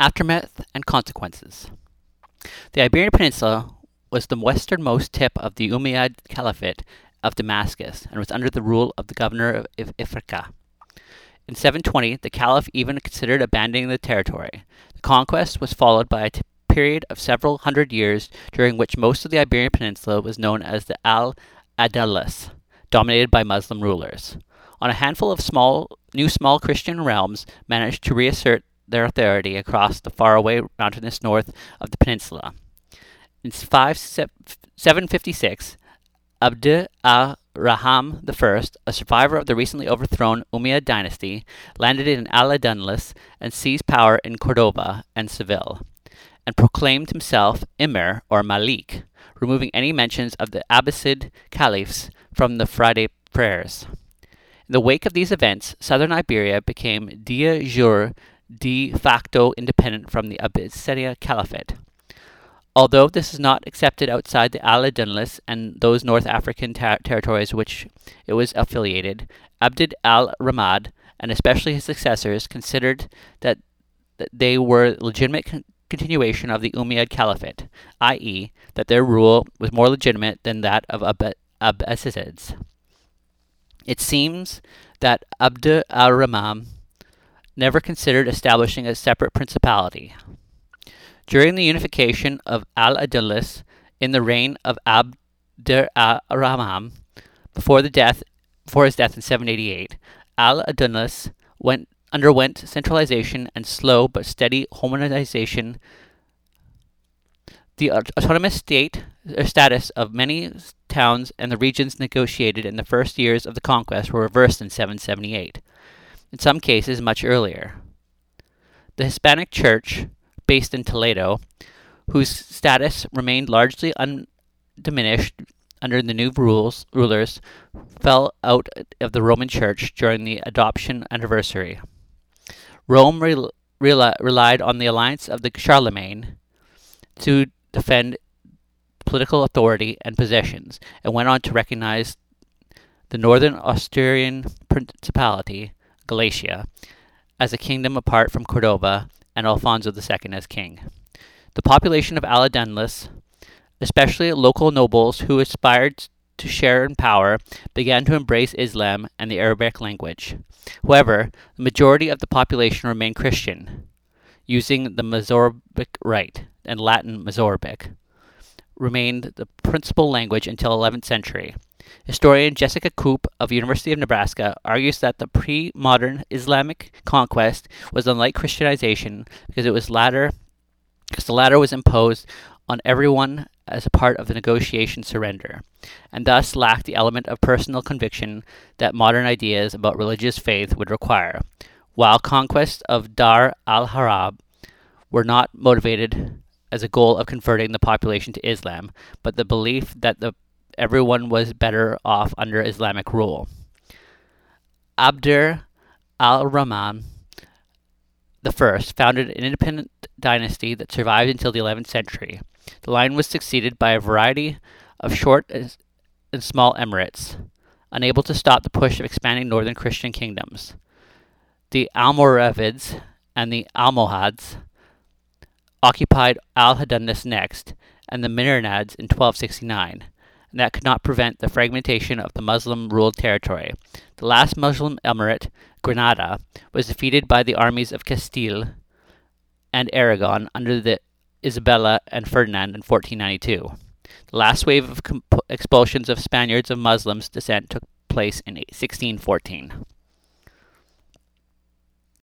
Aftermath and consequences. The Iberian Peninsula was the westernmost tip of the Umayyad Caliphate of Damascus and was under the rule of the governor of Ifriqiya. In 720, the Caliph even considered abandoning the territory. The conquest was followed by a t- period of several hundred years during which most of the Iberian Peninsula was known as the Al Andalus, dominated by Muslim rulers. On a handful of small, new small Christian realms managed to reassert their authority across the faraway mountainous north of the peninsula. In 5, 756, Abd al-Rahman I, a survivor of the recently overthrown Umayyad dynasty, landed in Al-Andalus and seized power in Cordoba and Seville, and proclaimed himself Emir or Malik, removing any mentions of the Abbasid caliphs from the Friday prayers. In the wake of these events, southern Iberia became de jure de facto independent from the Abyssinia Caliphate. Although this is not accepted outside the Al Andalus and those North African ter- territories which it was affiliated, Abd al Rahman and especially his successors considered that they were legitimate con- continuation of the Umayyad Caliphate, i.e., that their rule was more legitimate than that of Ab- Abbasids. It seems that Abd al Rahman never considered establishing a separate principality. During the unification of Al Andalus in the reign of Abd al-Rahman, before the death, before his death in 788, Al Andalus went underwent centralization and slow but steady homogenization. The autonomous state uh, status of many towns and the regions negotiated in the first years of the conquest were reversed in 778 in some cases much earlier. The Hispanic Church, based in Toledo, whose status remained largely undiminished under the new rules, rulers, fell out of the Roman Church during the adoption anniversary. Rome re- re- relied on the alliance of the Charlemagne to defend political authority and possessions, and went on to recognize the northern Asturian principality Galicia, as a kingdom apart from Cordova, and Alfonso II as king. The population of Al Andalus, especially local nobles who aspired to share in power, began to embrace Islam and the Arabic language. However, the majority of the population remained Christian, using the Mozarabic rite and Latin Mozarabic remained the principal language until 11th century. Historian Jessica Coope of University of Nebraska argues that the pre-modern Islamic conquest was unlike Christianization because it was latter because the latter was imposed on everyone as a part of the negotiation surrender, and thus lacked the element of personal conviction that modern ideas about religious faith would require, while conquest of Dar al-Harab were not motivated as a goal of converting the population to Islam, but the belief that the everyone was better off under Islamic rule. Abdur al-Rahman I founded an independent dynasty that survived until the 11th century. The line was succeeded by a variety of short and small emirates, unable to stop the push of expanding northern Christian kingdoms. The Almoravids and the Almohads occupied Al Andalus next, and the Marinids in 1269 and that could not prevent the fragmentation of the Muslim ruled territory. The last Muslim emirate, Granada, was defeated by the armies of Castile and Aragon under the Isabella and Ferdinand in 1492. The last wave of comp- expulsions of Spaniards of Muslims descent took place in 1614.